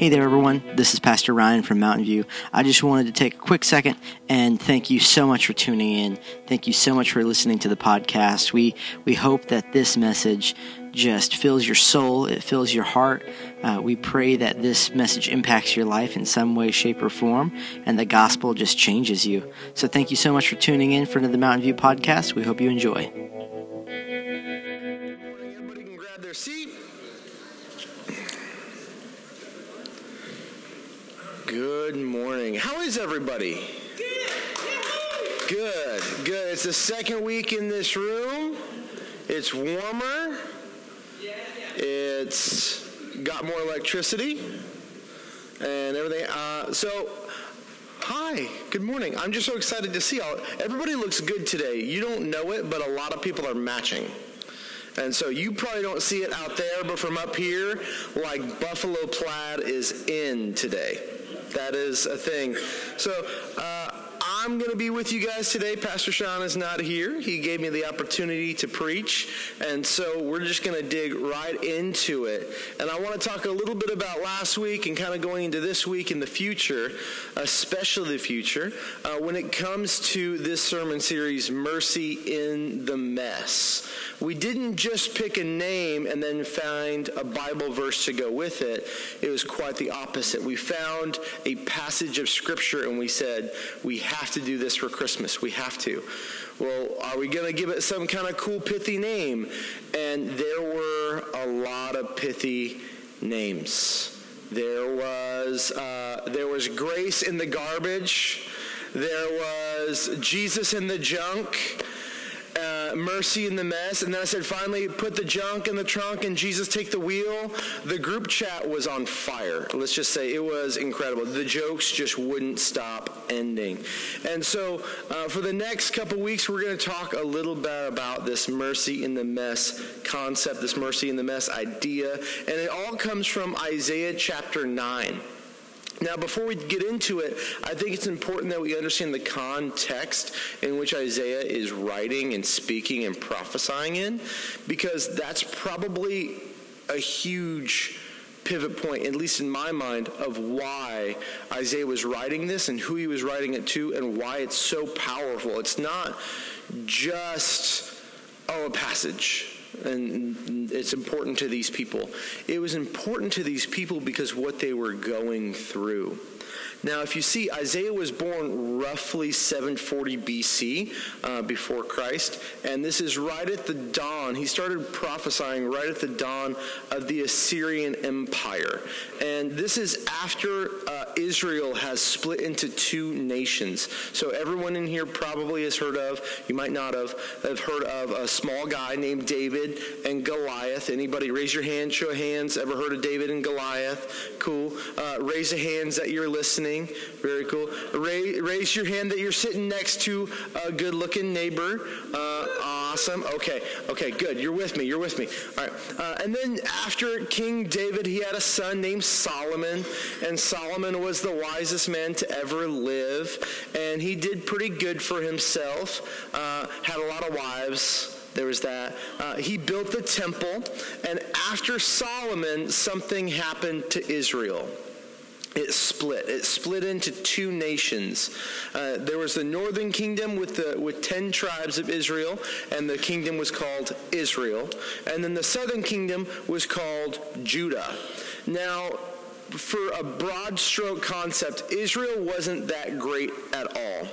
Hey there, everyone. This is Pastor Ryan from Mountain View. I just wanted to take a quick second and thank you so much for tuning in. Thank you so much for listening to the podcast. We we hope that this message just fills your soul, it fills your heart. Uh, we pray that this message impacts your life in some way, shape, or form, and the gospel just changes you. So, thank you so much for tuning in for the Mountain View podcast. We hope you enjoy. Good morning. How is everybody? Good, good. It's the second week in this room. It's warmer. It's got more electricity and everything. Uh, so, hi, good morning. I'm just so excited to see all. Everybody looks good today. You don't know it, but a lot of people are matching. And so you probably don't see it out there, but from up here, like buffalo plaid is in today. That is a thing. So uh, I'm going to be with you guys today. Pastor Sean is not here. He gave me the opportunity to preach. And so we're just going to dig right into it. And I want to talk a little bit about last week and kind of going into this week in the future, especially the future, uh, when it comes to this sermon series, Mercy in the Mess. We didn't just pick a name and then find a Bible verse to go with it. It was quite the opposite. We found a passage of Scripture and we said, we have to do this for Christmas. We have to. Well, are we going to give it some kind of cool, pithy name? And there were a lot of pithy names. There was, uh, there was grace in the garbage. There was Jesus in the junk mercy in the mess. And then I said, finally, put the junk in the trunk and Jesus take the wheel. The group chat was on fire. Let's just say it was incredible. The jokes just wouldn't stop ending. And so uh, for the next couple weeks, we're going to talk a little bit about this mercy in the mess concept, this mercy in the mess idea. And it all comes from Isaiah chapter 9. Now, before we get into it, I think it's important that we understand the context in which Isaiah is writing and speaking and prophesying in, because that's probably a huge pivot point, at least in my mind, of why Isaiah was writing this and who he was writing it to and why it's so powerful. It's not just, oh, a passage and it's important to these people. It was important to these people because what they were going through. Now, if you see, Isaiah was born roughly 740 BC uh, before Christ, and this is right at the dawn. He started prophesying right at the dawn of the Assyrian Empire. And this is after uh, Israel has split into two nations. So everyone in here probably has heard of, you might not have, have heard of a small guy named David and Goliath. Anybody raise your hand, show of hands, ever heard of David and Goliath? Cool. Uh, raise the hands that you're listening listening. Very cool. Raise, raise your hand that you're sitting next to a good looking neighbor. Uh, awesome. Okay. Okay, good. You're with me. You're with me. All right. Uh, and then after King David, he had a son named Solomon. And Solomon was the wisest man to ever live. And he did pretty good for himself, uh, had a lot of wives. There was that. Uh, he built the temple, and after Solomon, something happened to Israel it split. It split into two nations. Uh, there was the northern kingdom with the with ten tribes of Israel, and the kingdom was called Israel. And then the southern kingdom was called Judah. Now, for a broad stroke concept, Israel wasn't that great at all.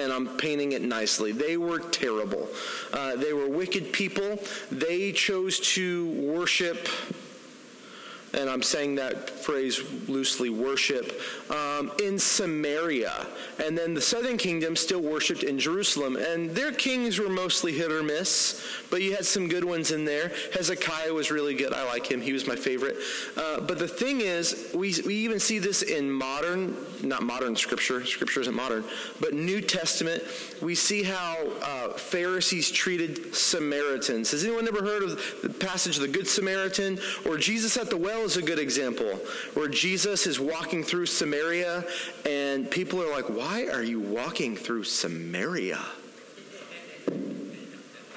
And I'm painting it nicely. They were terrible. Uh, they were wicked people. They chose to worship and I'm saying that phrase loosely, worship, um, in Samaria. And then the southern kingdom still worshiped in Jerusalem. And their kings were mostly hit or miss, but you had some good ones in there. Hezekiah was really good. I like him, he was my favorite. Uh, but the thing is, we, we even see this in modern, not modern scripture, scripture isn't modern, but New Testament. We see how uh, Pharisees treated Samaritans. Has anyone ever heard of the passage of the Good Samaritan or Jesus at the well? Is a good example where Jesus is walking through Samaria and people are like, Why are you walking through Samaria?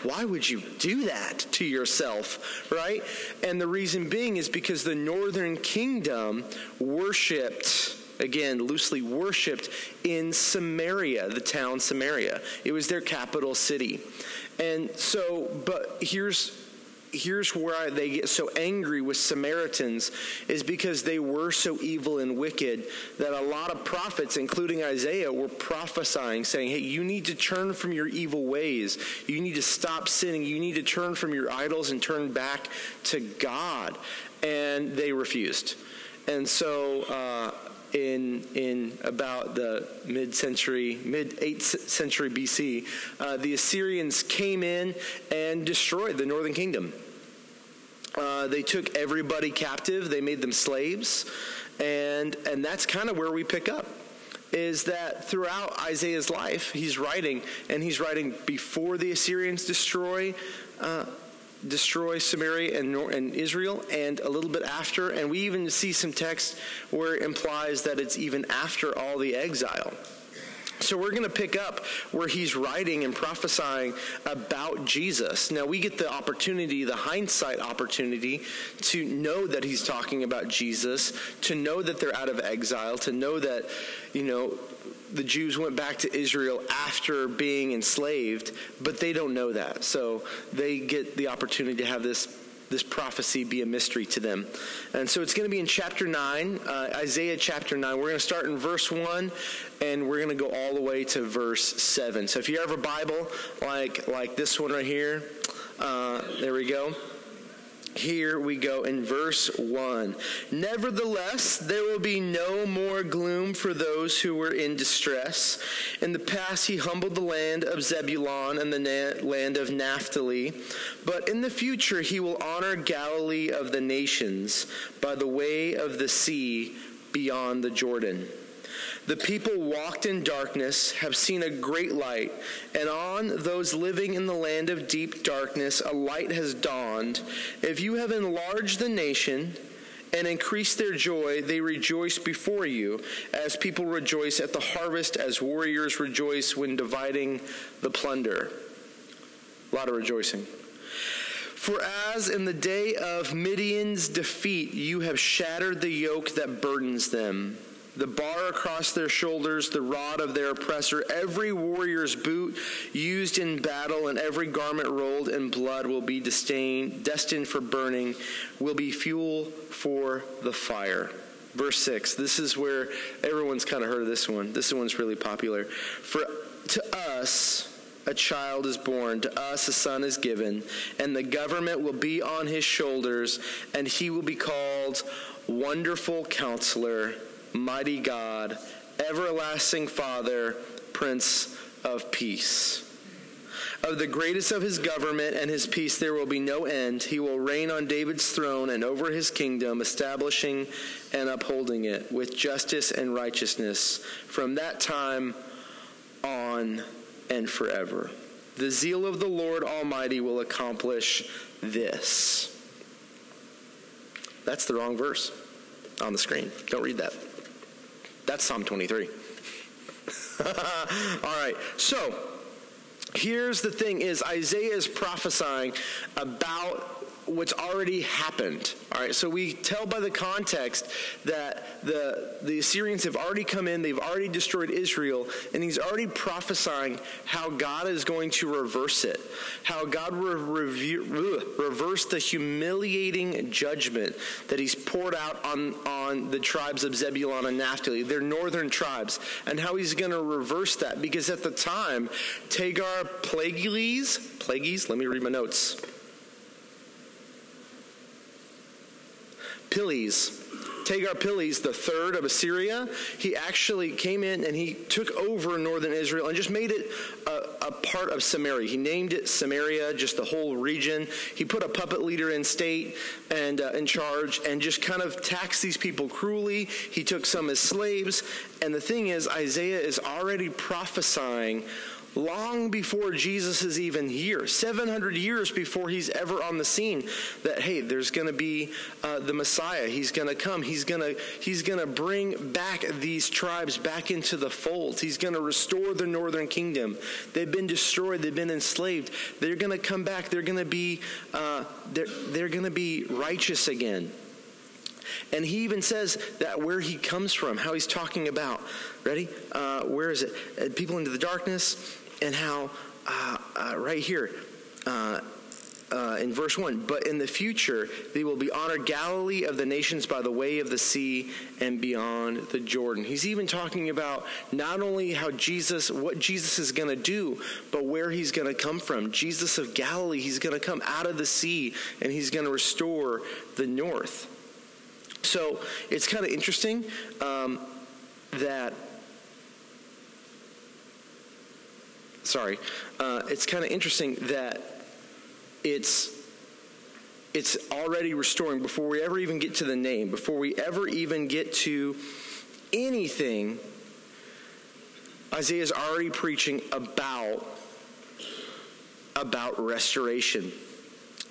why would you do that to yourself, right? And the reason being is because the northern kingdom worshiped again, loosely worshiped in Samaria, the town Samaria. It was their capital city. And so, but here's here's where they get so angry with Samaritans is because they were so evil and wicked that a lot of prophets, including Isaiah, were prophesying, saying, Hey, you need to turn from your evil ways. You need to stop sinning. You need to turn from your idols and turn back to God. And they refused. And so, uh, in in about the mid century, mid 8th century BC, uh, the Assyrians came in and destroyed the northern kingdom. Uh, they took everybody captive. They made them slaves, and and that's kind of where we pick up. Is that throughout Isaiah's life, he's writing, and he's writing before the Assyrians destroy uh, destroy Samaria and, and Israel, and a little bit after. And we even see some text where it implies that it's even after all the exile. So we're going to pick up where he's writing and prophesying about Jesus. Now we get the opportunity, the hindsight opportunity, to know that he's talking about Jesus, to know that they're out of exile, to know that, you know, the Jews went back to Israel after being enslaved, but they don't know that. So they get the opportunity to have this this prophecy be a mystery to them. And so it's going to be in chapter 9, uh, Isaiah chapter 9. We're going to start in verse 1 and we're going to go all the way to verse 7. So if you have a Bible like like this one right here, uh, there we go. Here we go in verse 1. Nevertheless, there will be no more gloom for those who were in distress. In the past, he humbled the land of Zebulun and the land of Naphtali. But in the future, he will honor Galilee of the nations by the way of the sea beyond the Jordan. The people walked in darkness have seen a great light, and on those living in the land of deep darkness a light has dawned. If you have enlarged the nation, and increased their joy, they rejoice before you, as people rejoice at the harvest, as warriors rejoice when dividing the plunder. A lot of rejoicing. For as in the day of Midian's defeat, you have shattered the yoke that burdens them the bar across their shoulders, the rod of their oppressor, every warrior's boot used in battle, and every garment rolled in blood will be destined, destined for burning, will be fuel for the fire. Verse 6, this is where everyone's kind of heard of this one. This one's really popular. For to us, a child is born, to us a son is given, and the government will be on his shoulders, and he will be called Wonderful Counselor mighty God, everlasting Father, Prince of Peace. Of the greatest of his government and his peace there will be no end. He will reign on David's throne and over his kingdom, establishing and upholding it with justice and righteousness from that time on and forever. The zeal of the Lord Almighty will accomplish this. That's the wrong verse on the screen. Don't read that. That's Psalm 23. All right. So, here's the thing is Isaiah is prophesying about what's already happened. All right, so we tell by the context that the, the Assyrians have already come in, they've already destroyed Israel, and he's already prophesying how God is going to reverse it, how God will reverse the humiliating judgment that he's poured out on, on the tribes of Zebulun and Naphtali, their northern tribes, and how he's going to reverse that. Because at the time, Tagar Plagues, Plagues, let me read my notes. Piles, Tagar Piles, the third of Assyria, he actually came in and he took over northern Israel and just made it a, a, part of Samaria. He named it Samaria, just the whole region. He put a puppet leader in state and uh, in charge and just kind of taxed these people cruelly. He took some as slaves. And the thing is, Isaiah is already prophesying long before Jesus is even here, 700 years before he's ever on the scene, that hey, there's going to be uh, the Messiah. He's going to come. He's going he's to bring back these tribes back into the fold. He's going to restore the northern kingdom. They've been destroyed. They've been enslaved. They're going to come back. They're going to be uh, they're they're going to be righteous again. And he even says that where he comes from, how he's talking about, ready? Uh, where is it? Uh, people into the darkness, and how, uh, uh right here, uh, uh, in verse 1 but in the future they will be honored galilee of the nations by the way of the sea and beyond the jordan. He's even talking about not only how jesus what jesus is going to do but where he's going to come from. Jesus of galilee he's going to come out of the sea and he's going to restore the north. So it's kind of interesting um, that sorry uh, it's kind of interesting that it's it's already restoring before we ever even get to the name, before we ever even get to anything. Isaiah is already preaching about about restoration.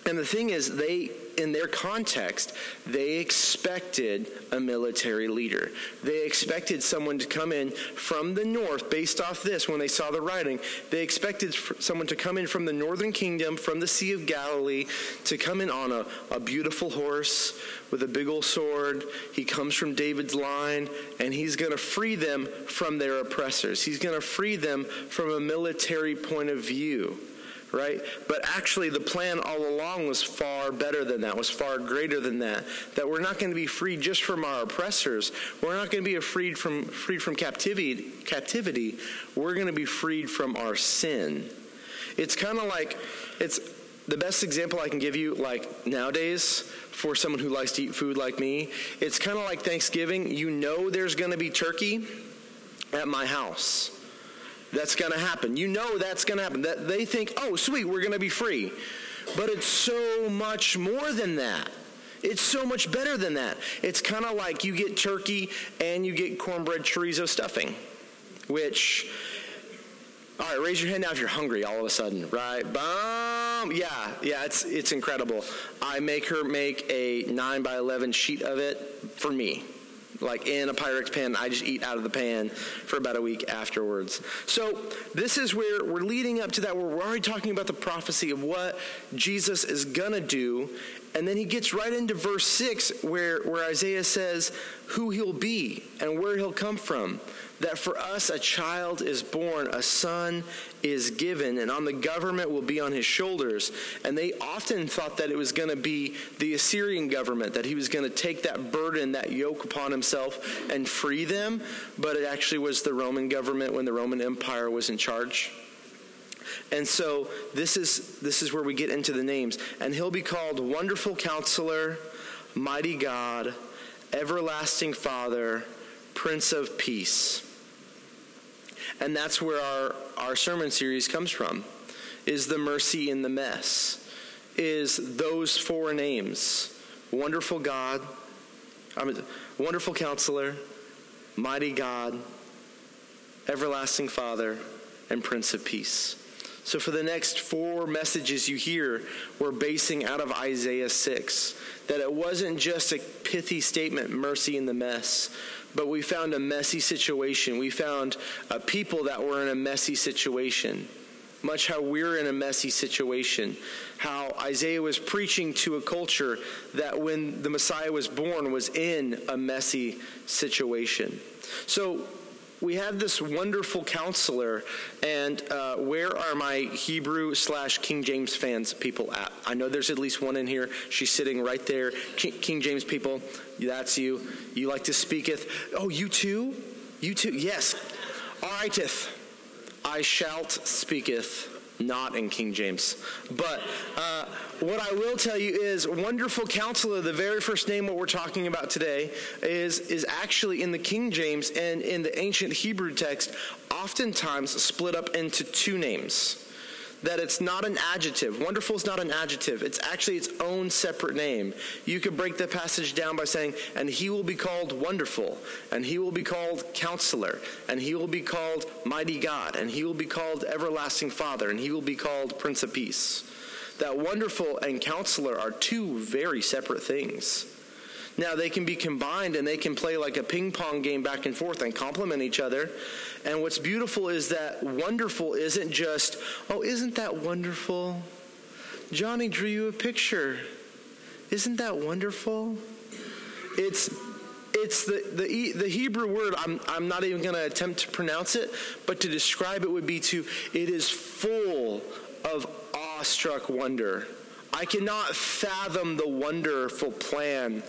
And the thing is, they in their context, they expected a military leader. They expected someone to come in from the north, based off this, when they saw the writing. They expected someone to come in from the northern kingdom, from the Sea of Galilee, to come in on a, a beautiful horse with a big old sword. He comes from David's line, and he's going to free them from their oppressors. He's going to free them from a military point of view right? But actually, the plan all along was far better than that, was far greater than that. That we're not going to be freed just from our oppressors. We're not going to be freed from freed from captivity. Captivity. We're going to be freed from our sin. It's kind of like it's the best example I can give you, like nowadays, for someone who likes to eat food like me. It's kind of like Thanksgiving. You know, there's going to be turkey at my house that's going to happen. You know that's going to happen. That they think, "Oh, sweet, we're going to be free." But it's so much more than that. It's so much better than that. It's kind of like you get turkey and you get cornbread chorizo stuffing, which all right, raise your hand now if you're hungry all of a sudden, right? Boom. Yeah, yeah, it's it's incredible. I make her make a 9 by 11 sheet of it for me like in a Pyrex pan. I just eat out of the pan for about a week afterwards. So this is where we're leading up to that, where we're already talking about the prophecy of what Jesus is going to do. And then he gets right into verse 6 where, where Isaiah says who he'll be and where he'll come from that for us a child is born, a son is given, and on the government will be on his shoulders. And they often thought that it was going to be the Assyrian government, that he was going to take that burden, that yoke upon himself and free them. But it actually was the Roman government when the Roman Empire was in charge. And so this is this is where we get into the names. And he'll be called Wonderful Counselor, Mighty God, Everlasting Father, Prince of Peace. And that's where our, our sermon series comes from, is the mercy in the mess, is those four names. Wonderful God, I mean, wonderful counselor, mighty God, everlasting Father, and Prince of Peace. So, for the next four messages you hear, we're basing out of Isaiah 6 that it wasn't just a pithy statement, mercy in the mess, but we found a messy situation. We found uh, people that were in a messy situation, much how we're in a messy situation. How Isaiah was preaching to a culture that when the Messiah was born was in a messy situation. So we have this wonderful counselor, and uh, where are my Hebrew slash King James fans people at? I know there's at least one in here. She's sitting right there. King, King James people, that's you. You like to speaketh. Oh, you too? You too? Yes. All righteth. I shalt speaketh not in King James. But uh, what I will tell you is Wonderful Counselor, the very first name what we're talking about today, is, is actually in the King James and in the ancient Hebrew text, oftentimes split up into two names. That it's not an adjective. Wonderful is not an adjective. It's actually its own separate name. You could break the passage down by saying, and he will be called wonderful, and he will be called counselor, and he will be called mighty God, and he will be called everlasting father, and he will be called prince of peace. That wonderful and counselor are two very separate things. Now, they can be combined and they can play like a ping pong game back and forth and complement each other. And what's beautiful is that wonderful isn't just, oh, isn't that wonderful? Johnny drew you a picture. Isn't that wonderful? It's it's the, the, the Hebrew word, I'm, I'm not even going to attempt to pronounce it, but to describe it would be to, it is full of awestruck wonder. I cannot fathom the wonderful plan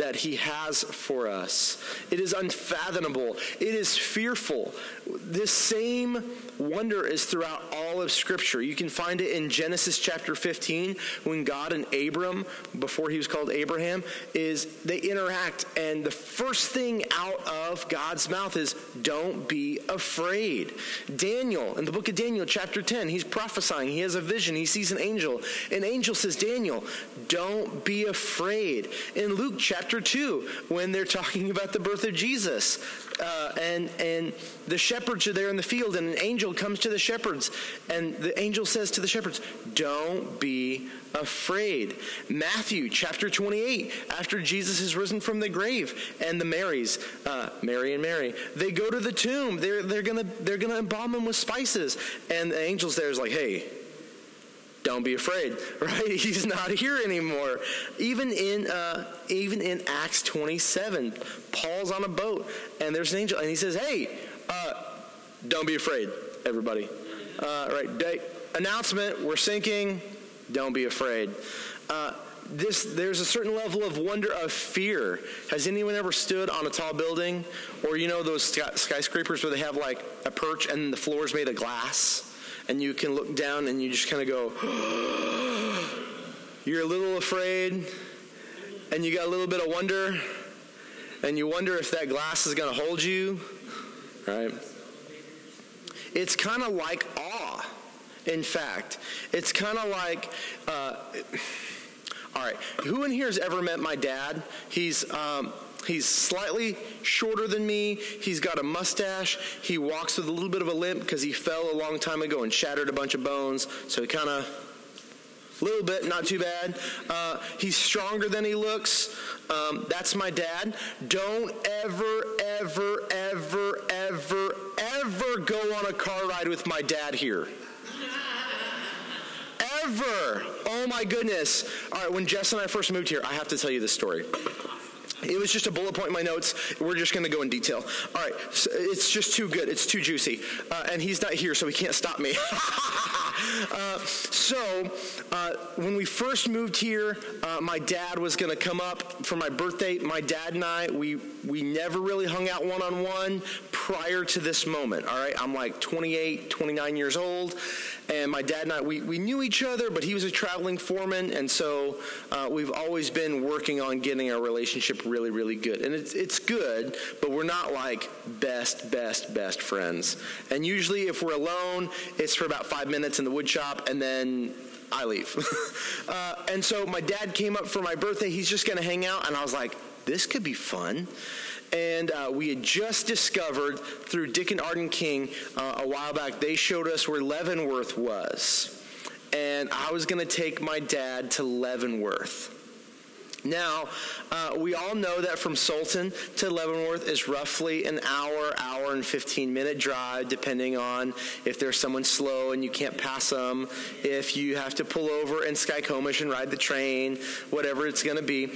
that he has for us. It is unfathomable. It is fearful. This same wonder is throughout all of Scripture. You can find it in Genesis chapter 15 when God and Abram, before he was called Abraham, is they interact, and the first thing out of God's mouth is, Don't be afraid. Daniel, in the book of Daniel, chapter 10, he's prophesying. He has a vision. He sees an angel. An angel says, Daniel, don't be afraid. In Luke chapter 2, when they're talking about the birth of Jesus, uh, and, and the shepherds are there in the field, and an angel comes to the shepherds, and the angel says to the shepherds, Don't be afraid. Matthew chapter 28, after Jesus is risen from the grave, and the Marys, uh, Mary and Mary, they go to the tomb. They're, they're to they're gonna embalm him with spices. And the angel's there is like, Hey, don't be afraid right? He's not here anymore. Even in uh, even in acts 27 paul's on a boat and there's an angel and he says hey uh, don't be afraid everybody. Uh, right day, announcement we're sinking don't be afraid. Uh, this there's a certain level of wonder of fear. Has anyone ever stood on a tall building or you know those skyscrapers where they have like a perch and the floor is made of glass and you can look down and you just kind of go, you're a little afraid, and you got a little bit of wonder, and you wonder if that glass is going to hold you, right? It's kind of like awe, in fact. It's kind of like, uh, all right, who in here has ever met my dad? He's, um, He's slightly shorter than me. He's got a mustache. He walks with a little bit of a limp because he fell a long time ago and shattered a bunch of bones. So he kind of, a little bit, not too bad. Uh, he's stronger than he looks. Um, that's my dad. Don't ever, ever, ever, ever, ever go on a car ride with my dad here ever. Oh my goodness. All right, when Jess and I first moved here, I have to tell you this story. It was just a bullet point in my notes. We're just going to go in detail. All right, so it's just too good. It's too juicy. Uh, and he's not here, so he can't stop me. uh, so, uh, when we first moved here, uh, my dad was going to come up for my birthday. My dad and I, we, we never really hung out one on one prior to this moment. All right, I'm like 28, 29 years old. And my dad and I, we, we knew each other, but he was a traveling foreman. And so uh, we've always been working on getting our relationship really, really good. And it's, it's good, but we're not like best, best, best friends. And usually if we're alone, it's for about five minutes in the wood shop, and then I leave. uh, and so my dad came up for my birthday. He's just going to hang out. And I was like, this could be fun. And uh, we had just discovered through Dick and Arden King uh, a while back, they showed us where Leavenworth was. And I was going to take my dad to Leavenworth. Now, uh, we all know that from Sultan to Leavenworth is roughly an hour, hour and 15 minute drive, depending on if there's someone slow and you can't pass them, if you have to pull over in Skykomish and ride the train, whatever it's going to be.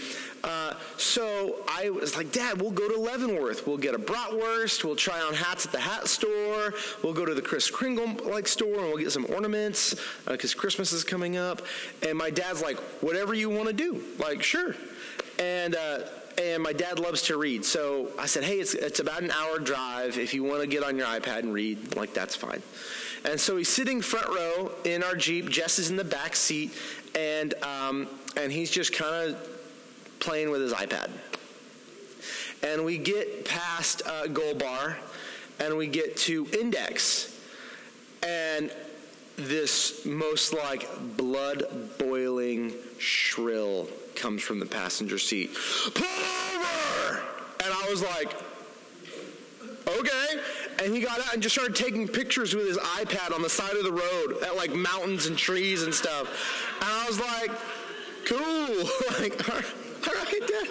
Uh, so I was like, Dad, we'll go to Leavenworth. We'll get a bratwurst. We'll try on hats at the hat store. We'll go to the Kris Kringle like store and we'll get some ornaments because uh, Christmas is coming up. And my dad's like, whatever you want to do. Like, sure. And uh, and my dad loves to read. So I said, hey, it's, it's about an hour drive. If you want to get on your iPad and read, like, that's fine. And so he's sitting front row in our Jeep. Jess is in the back seat. And, um, and he's just kind of playing with his iPad. And we get past uh, Gold Bar and we get to Index. And this most like blood boiling shrill comes from the passenger seat. Pull over! And I was like, okay. And he got out and just started taking pictures with his iPad on the side of the road at like mountains and trees and stuff. And I was like, cool. like, all right, all right, Dad.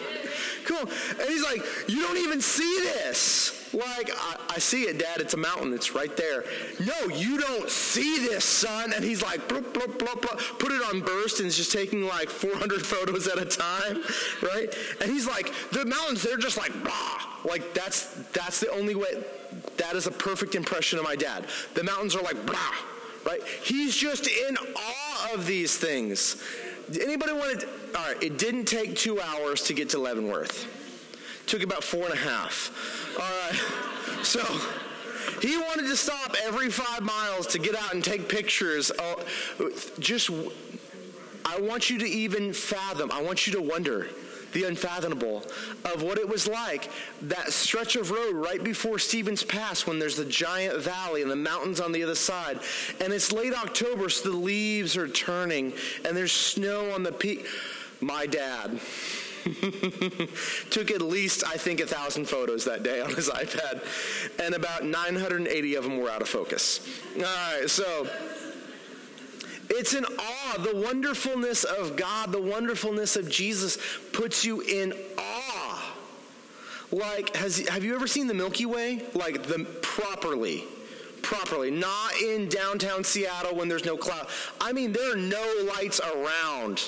Cool. And he's like, you don't even see this. Like, I, I, see it, Dad. It's a mountain. It's right there. No, you don't see this, son. And he's like, put it on burst and is just taking like 400 photos at a time, right? And he's like, the mountains, they're just like, blah. Like, that's, that's the only way. That is a perfect impression of my dad. The mountains are like, blah, right? He's just in awe of these things. Anybody want to? All right, it didn't take two hours to get to Leavenworth. Took about four and a half. All right. So he wanted to stop every five miles to get out and take pictures. Oh, just, I want you to even fathom, I want you to wonder the unfathomable of what it was like that stretch of road right before Stevens Pass when there's the giant valley and the mountains on the other side. And it's late October, so the leaves are turning and there's snow on the peak. My dad Took at least, I think, a thousand photos that day on his iPad, and about 980 of them were out of focus. All right, so it's an awe. The wonderfulness of God, the wonderfulness of Jesus puts you in awe. Like, has, have you ever seen the Milky Way? Like, the properly properly, not in downtown Seattle when there's no cloud. I mean, there are no lights around.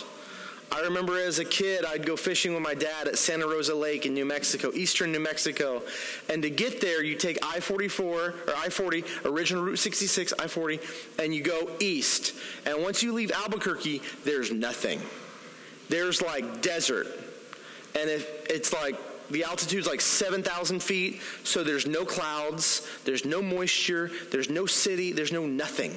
I remember as a kid, I'd go fishing with my dad at Santa Rosa Lake in New Mexico, eastern New Mexico. And to get there, you take I 44 or I 40, original Route 66, I 40, and you go east. And once you leave Albuquerque, there's nothing. There's like desert. And if it's like the altitude's like 7,000 feet, so there's no clouds, there's no moisture, there's no city, there's no nothing.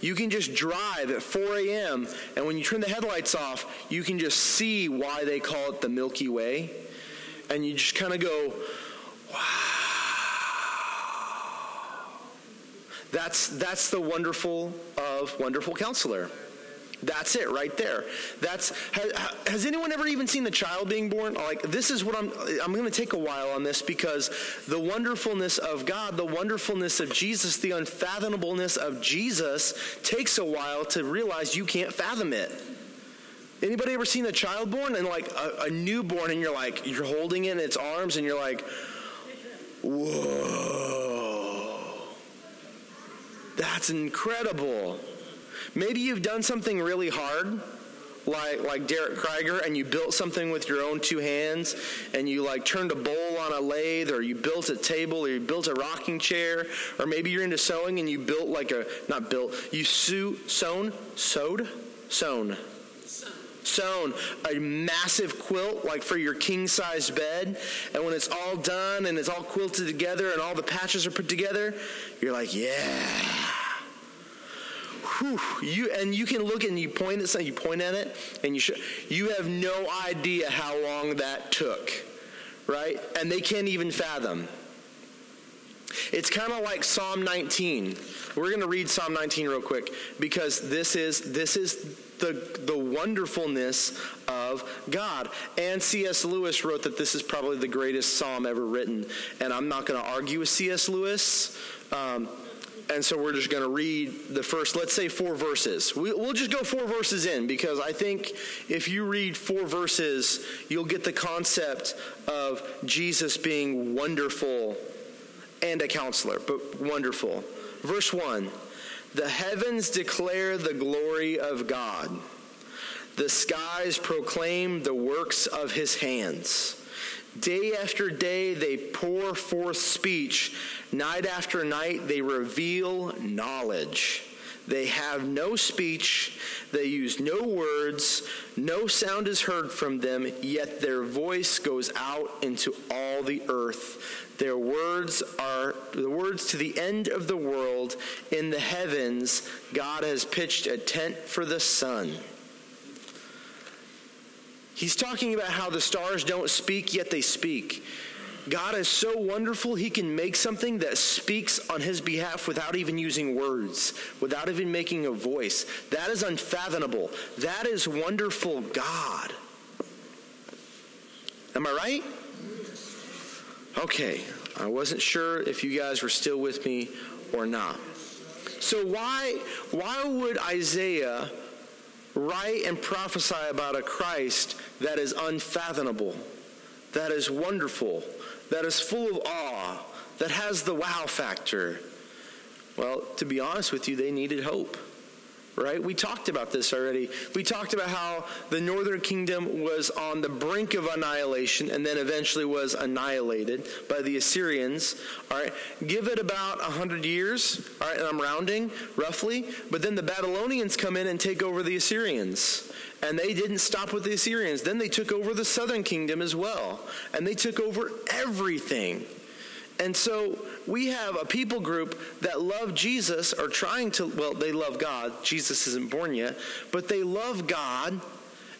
You can just drive at 4 a.m., and when you turn the headlights off, you can just see why they call it the Milky Way. And you just kind of go, wow. That's, that's the wonderful of Wonderful Counselor. That's it right there. That's has, has, anyone ever even seen the child being born? Like this is what I'm I'm going to take a while on this because the wonderfulness of God, the wonderfulness of Jesus, the unfathomableness of Jesus takes a while to realize you can't fathom it. Anybody ever seen a child born and like a, a newborn and you're like you're holding it in its arms and you're like whoa. That's incredible. Maybe you've done something really hard, like like Derek Krieger, and you built something with your own two hands, and you like turned a bowl on a lathe, or you built a table, or you built a rocking chair, or maybe you're into sewing and you built like a not built, you sew sewn sewed? Sewn. Sewn. A massive quilt like for your king size bed and when it's all done and it's all quilted together and all the patches are put together you're like yeah whew, you and you can look and you point at something, you point at it, and you show, you have no idea how long that took, right? And they can't even fathom. It's kind of like Psalm 19. We're going to read Psalm 19 real quick because this is this is the the wonderfulness of God. And C.S. Lewis wrote that this is probably the greatest psalm ever written. And I'm not going to argue with C.S. Lewis. Um, and so we're just going to read the first, let's say, four verses. We, will just go four verses in because I think if you read four verses, you'll get the concept of Jesus being wonderful and a counselor, but wonderful. Verse 1 The heavens declare the glory of God, the skies proclaim the works of his hands. Day after day, they pour forth speech. Night after night, they reveal knowledge. They have no speech, they use no words, no sound is heard from them, yet their voice goes out into all the earth. Their words are the words to the end of the world. In the heavens, God has pitched a tent for the sun. He's talking about how the stars don't speak, yet they speak. God is so wonderful, He can make something that speaks on His behalf without even using words, without even making a voice. That is unfathomable. That is wonderful God. Am I right? Okay, I wasn't sure if you guys were still with me or not. So why why would Isaiah write and prophesy about a Christ that is unfathomable, that is wonderful, that is full of awe, that has the wow factor? Well, to be honest with you, they needed hope right? We talked about this already. We talked about how the northern kingdom was on the brink of annihilation and then eventually was annihilated by the Assyrians. All right, give it about 100 years, all right, and I'm rounding roughly, but then the Babylonians come in and take over the Assyrians. And they didn't stop with the Assyrians. Then they took over the southern kingdom as well. And they took over everything. And so we have a people group that love Jesus or trying to, well, they love God. Jesus isn't born yet, but they love God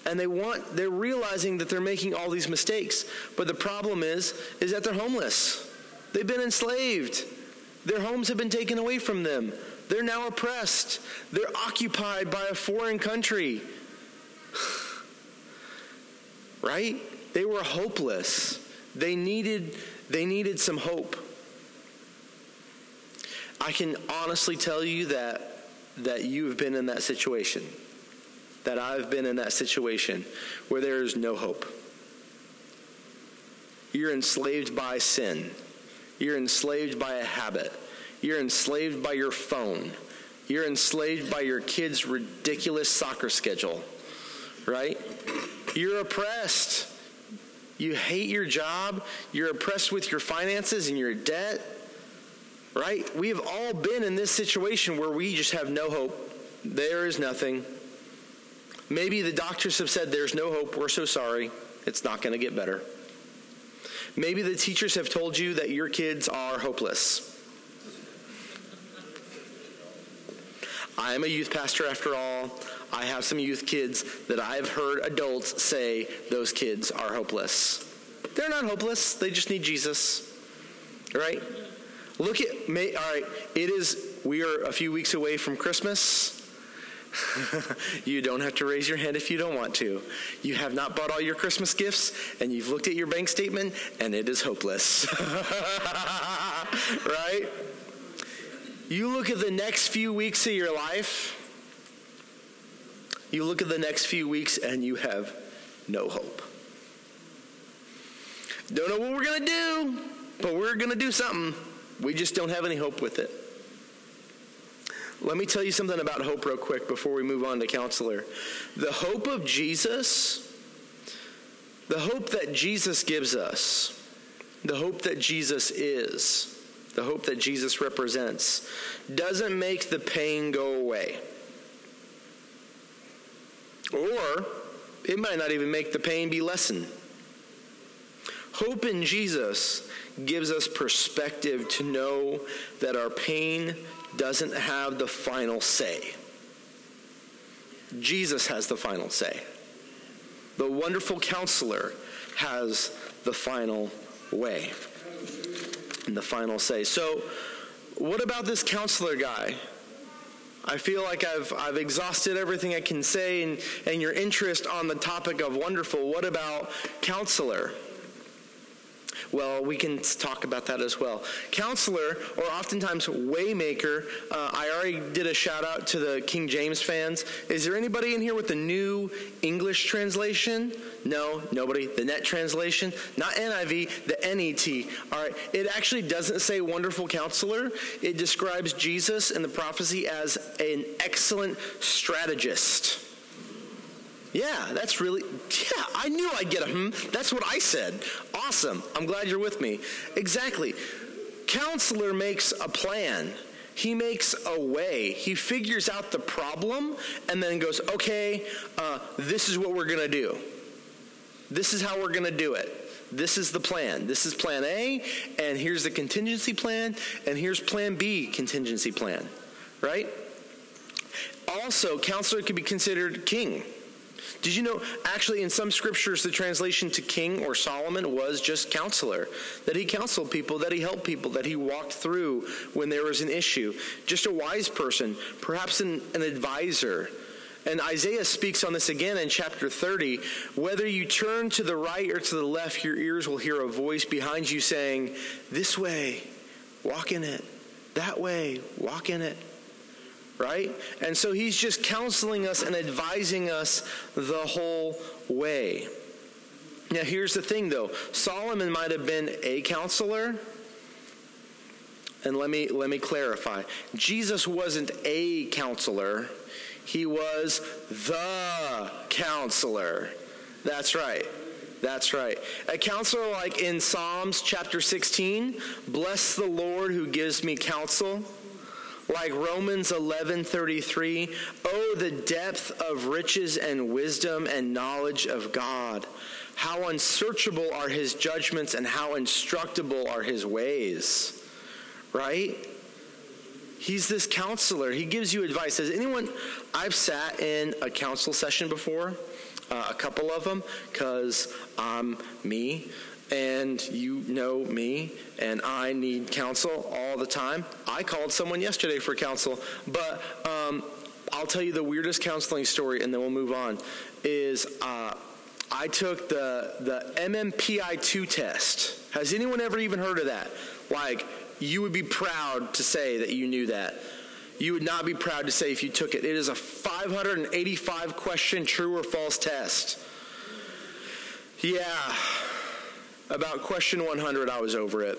and they want, they're realizing that they're making all these mistakes. But the problem is, is that they're homeless. They've been enslaved. Their homes have been taken away from them. They're now oppressed. They're occupied by a foreign country. right? They were hopeless. They needed they needed some hope. I can honestly tell you that that you have been in that situation. That I've been in that situation where there is no hope. You're enslaved by sin. You're enslaved by a habit. You're enslaved by your phone. You're enslaved by your kid's ridiculous soccer schedule. Right? You're oppressed. You hate your job. You're oppressed with your finances and your debt. Right? We have all been in this situation where we just have no hope. There is nothing. Maybe the doctors have said there's no hope. We're so sorry. It's not going to get better. Maybe the teachers have told you that your kids are hopeless. I am a youth pastor after all. I have some youth kids that I've heard adults say those kids are hopeless. They're not hopeless, they just need Jesus. Right? Look at me. All right, it is, we are a few weeks away from Christmas. you don't have to raise your hand if you don't want to. You have not bought all your Christmas gifts, and you've looked at your bank statement, and it is hopeless. right? You look at the next few weeks of your life, you look at the next few weeks, and you have no hope. Don't know what we're going to do, but we're going to do something. We just don't have any hope with it. Let me tell you something about hope real quick before we move on to counselor. The hope of Jesus, the hope that Jesus gives us, the hope that Jesus is, the hope that Jesus represents, doesn't make the pain go away. Or it might not even make the pain be lessened. Hope in Jesus gives us perspective to know that our pain doesn't have the final say. Jesus has the final say. The wonderful counselor has the final way and the final say. So, what about this counselor guy? I feel like I've, I've exhausted everything I can say and, and your interest on the topic of wonderful. What about counselor? Well, we can talk about that as well. Counselor, or oftentimes waymaker, uh, I already did a shout out to the King James fans. Is there anybody in here with the new English translation? No, nobody. The net translation, not NIV, the NET. All right, it actually doesn't say wonderful counselor. It describes Jesus in the prophecy as an excellent strategist. Yeah, that's really, yeah, I knew I'd get a hmm. That's what I said. Awesome. I'm glad you're with me. Exactly. Counselor makes a plan. He makes a way. He figures out the problem and then goes, okay, uh, this is what we're going to do. This is how we're going to do it. This is the plan. This is plan A, and here's the contingency plan, and here's plan B contingency plan. Right? Also, counselor could be considered king Did you know, actually, in some scriptures, the translation to king or Solomon was just counselor? That he counseled people, that he helped people, that he walked through when there was an issue. Just a wise person, perhaps an, an advisor. And Isaiah speaks on this again in chapter 30. Whether you turn to the right or to the left, your ears will hear a voice behind you saying, This way, walk in it. That way, walk in it right? And so he's just counseling us and advising us the whole way. Now, here's the thing though Solomon might have been a counselor. And let me, let me clarify Jesus wasn't a counselor, he was the counselor. That's right. That's right. A counselor, like in Psalms chapter 16, bless the Lord who gives me counsel like Romans 11:33, "Oh the depth of riches and wisdom and knowledge of God. How unsearchable are his judgments and how instructable are his ways." Right? He's this counselor. He gives you advice. Has anyone I've sat in a counsel session before, uh, a couple of them, because I'm me and you know me and I need counsel all the time. I called someone yesterday for counsel, but um, I'll tell you the weirdest counseling story and then we'll move on. Is uh, I took the, the MMPI2 test. Has anyone ever even heard of that? Like, you would be proud to say that you knew that. You would not be proud to say if you took it. It is a 585 question true or false test. Yeah, about question 100, I was over it.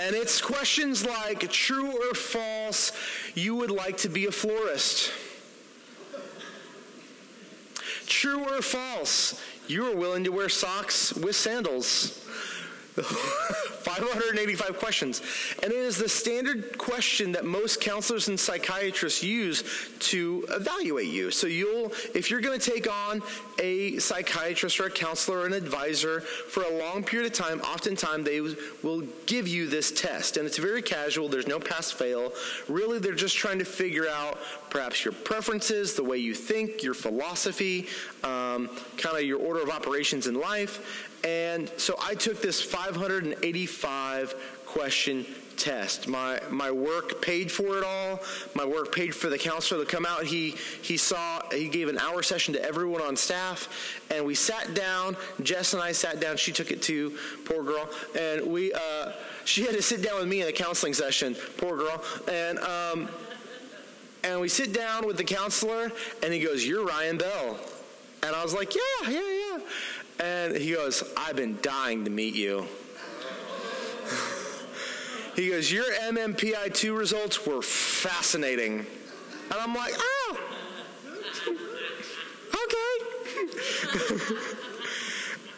And it's questions like true or false, you would like to be a florist. True or false, you are willing to wear socks with sandals. 585 questions. And it is the standard question that most counselors and psychiatrists use to evaluate you. So you'll, if you're going to take on a psychiatrist or a counselor or an advisor for a long period of time, oftentimes they will give you this test. And it's very casual. There's no pass fail. Really, they're just trying to figure out perhaps your preferences, the way you think, your philosophy, um, kind of your order of operations in life. And so I took this 585 question test. My my work paid for it all. My work paid for the counselor to come out. He he saw he gave an hour session to everyone on staff, and we sat down. Jess and I sat down. She took it too, poor girl, and we uh, she had to sit down with me in a counseling session, poor girl, and um, and we sit down with the counselor, and he goes, "You're Ryan Bell," and I was like, "Yeah, yeah, yeah." And he goes, I've been dying to meet you. he goes, Your MMPI2 results were fascinating. And I'm like, Oh, okay.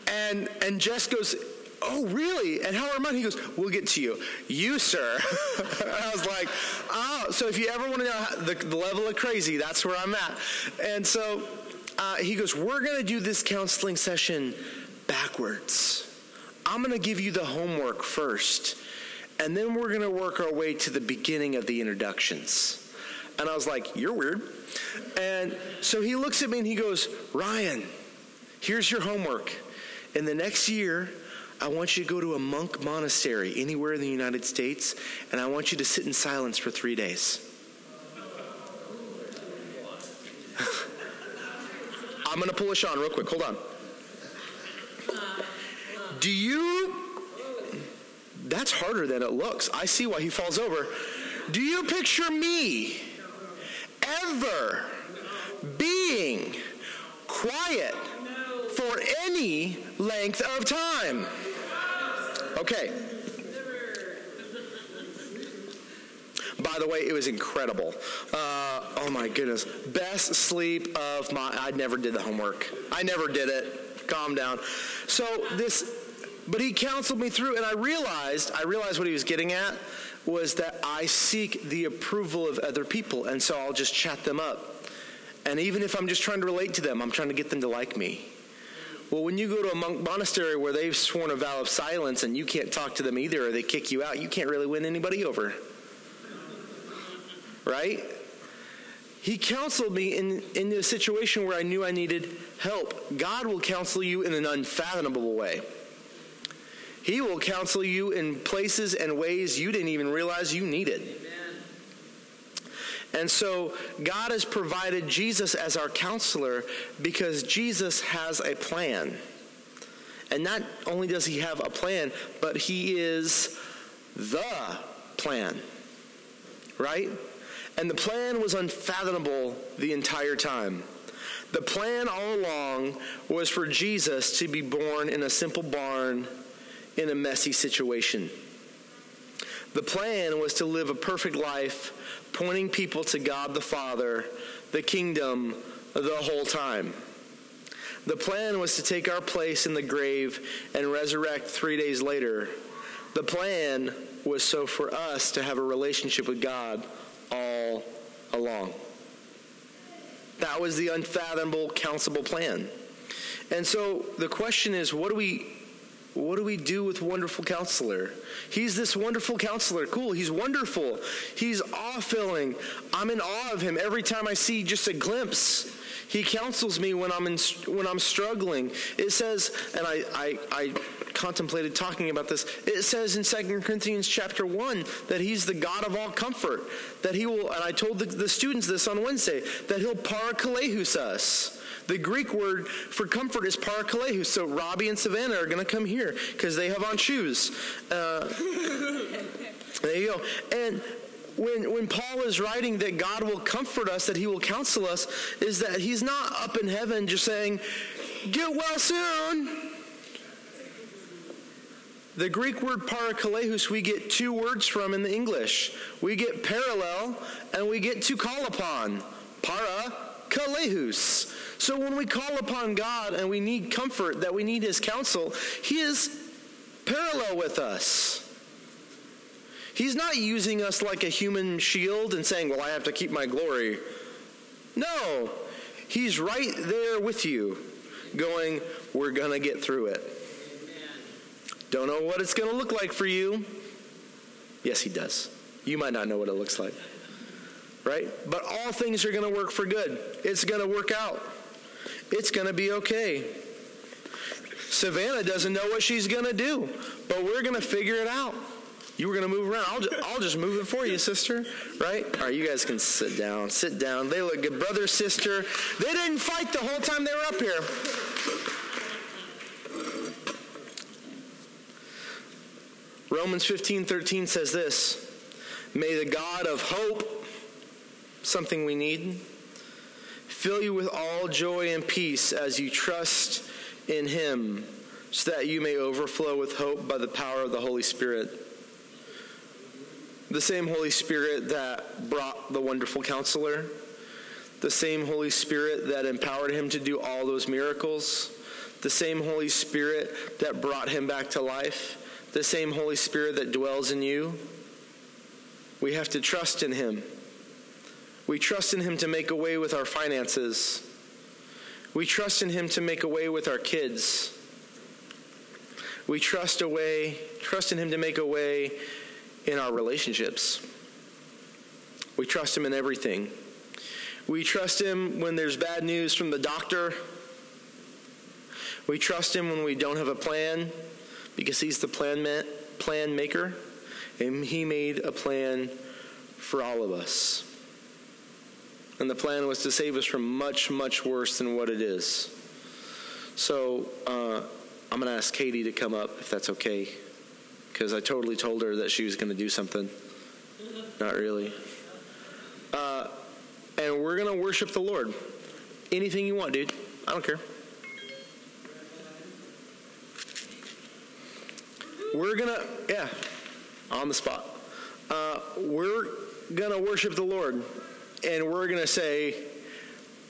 and, and Jess goes, Oh, really? And how are mine? He goes, We'll get to you. You, sir. I was like, Oh, so if you ever want to know the, the level of crazy, that's where I'm at. And so uh, he goes, We're going to do this counseling session backwards. I'm going to give you the homework first, and then we're going to work our way to the beginning of the introductions. And I was like, You're weird. And so he looks at me and he goes, Ryan, here's your homework. In the next year, I want you to go to a monk monastery anywhere in the United States, and I want you to sit in silence for three days. I'm going to pull a Sean real quick. Hold on. Do you. That's harder than it looks. I see why he falls over. Do you picture me ever being quiet for any length of time? Okay. By the way, it was incredible. Uh, oh my goodness. Best sleep of my. I never did the homework. I never did it. Calm down. So this, but he counseled me through, and I realized, I realized what he was getting at was that I seek the approval of other people, and so I'll just chat them up. And even if I'm just trying to relate to them, I'm trying to get them to like me. Well, when you go to a monk monastery where they've sworn a vow of silence and you can't talk to them either, or they kick you out, you can't really win anybody over right? He counseled me in, in a situation where I knew I needed help. God will counsel you in an unfathomable way. He will counsel you in places and ways you didn't even realize you needed. And so God has provided Jesus as our counselor because Jesus has a plan. And not only does he have a plan, but he is the plan. Right? And the plan was unfathomable the entire time. The plan all along was for Jesus to be born in a simple barn in a messy situation. The plan was to live a perfect life, pointing people to God the Father, the kingdom, the whole time. The plan was to take our place in the grave and resurrect three days later. The plan was so for us to have a relationship with God along. That was the unfathomable, counsellable plan. And so the question is what do we what do we do with wonderful counselor? He's this wonderful counselor. Cool. He's wonderful. He's awe filling. I'm in awe of him every time I see just a glimpse. He counsels me when I'm in, when I'm struggling. It says, and I, I, I contemplated talking about this. It says in 2 Corinthians chapter 1 that he's the God of all comfort. That he will, and I told the, the students this on Wednesday, that he'll parakalehus us. The Greek word for comfort is parakalehus. So Robbie and Savannah are going to come here because they have on shoes. Uh, there you go. And when, when Paul is writing that God will comfort us, that he will counsel us, is that he's not up in heaven just saying, get well soon. The Greek word parakalehus we get two words from in the English. We get parallel and we get to call upon. Para kalehus. So when we call upon God and we need comfort, that we need his counsel, he is parallel with us. He's not using us like a human shield and saying, Well, I have to keep my glory. No, He's right there with you, going, We're going to get through it. Don't know what it's going to look like for you. Yes, He does. You might not know what it looks like. Right? But all things are going to work for good. It's going to work out. It's going to be okay. Savannah doesn't know what she's going to do, but we're going to figure it out. You were going to move around. I'll just, I'll just move it for you, sister. Right? All right, you guys can sit down. Sit down. They look good. Brother, sister. They didn't fight the whole time they were up here. Romans 15 13 says this May the God of hope, something we need, fill you with all joy and peace as you trust in him, so that you may overflow with hope by the power of the Holy Spirit the same Holy Spirit that brought the wonderful counselor, the same Holy Spirit that empowered him to do all those miracles, the same Holy Spirit that brought him back to life, the same Holy Spirit that dwells in you. We have to trust in him. We trust in him to make a way with our finances. We trust in him to make a way with our kids. We trust away, trust in him to make a way in our relationships. We trust Him in everything. We trust Him when there's bad news from the doctor. We trust Him when we don't have a plan because He's the plan, plan maker. And He made a plan for all of us. And the plan was to save us from much, much worse than what it is. So uh, I'm going to ask Katie to come up if that's okay because I totally told her that she was going to do something. Not really. Uh, and we're going to worship the Lord. Anything you want, dude. I don't care. We're going to, yeah, on the spot. Uh, we're going to worship the Lord. And we're going to say,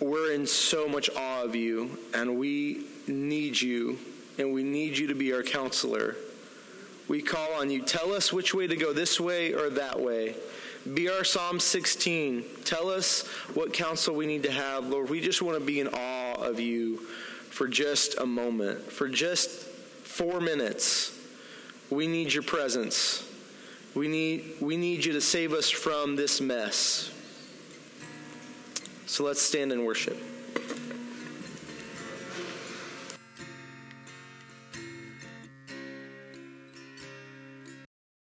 we're in so much awe of you, and we need you, and we need you to be our counselor we call on you. Tell us which way to go, this way or that way. Be our Psalm 16. Tell us what counsel we need to have. Lord, we just want to be in awe of you for just a moment, for just four minutes. We need your presence. We need, we need you to save us from this mess. So let's stand and worship.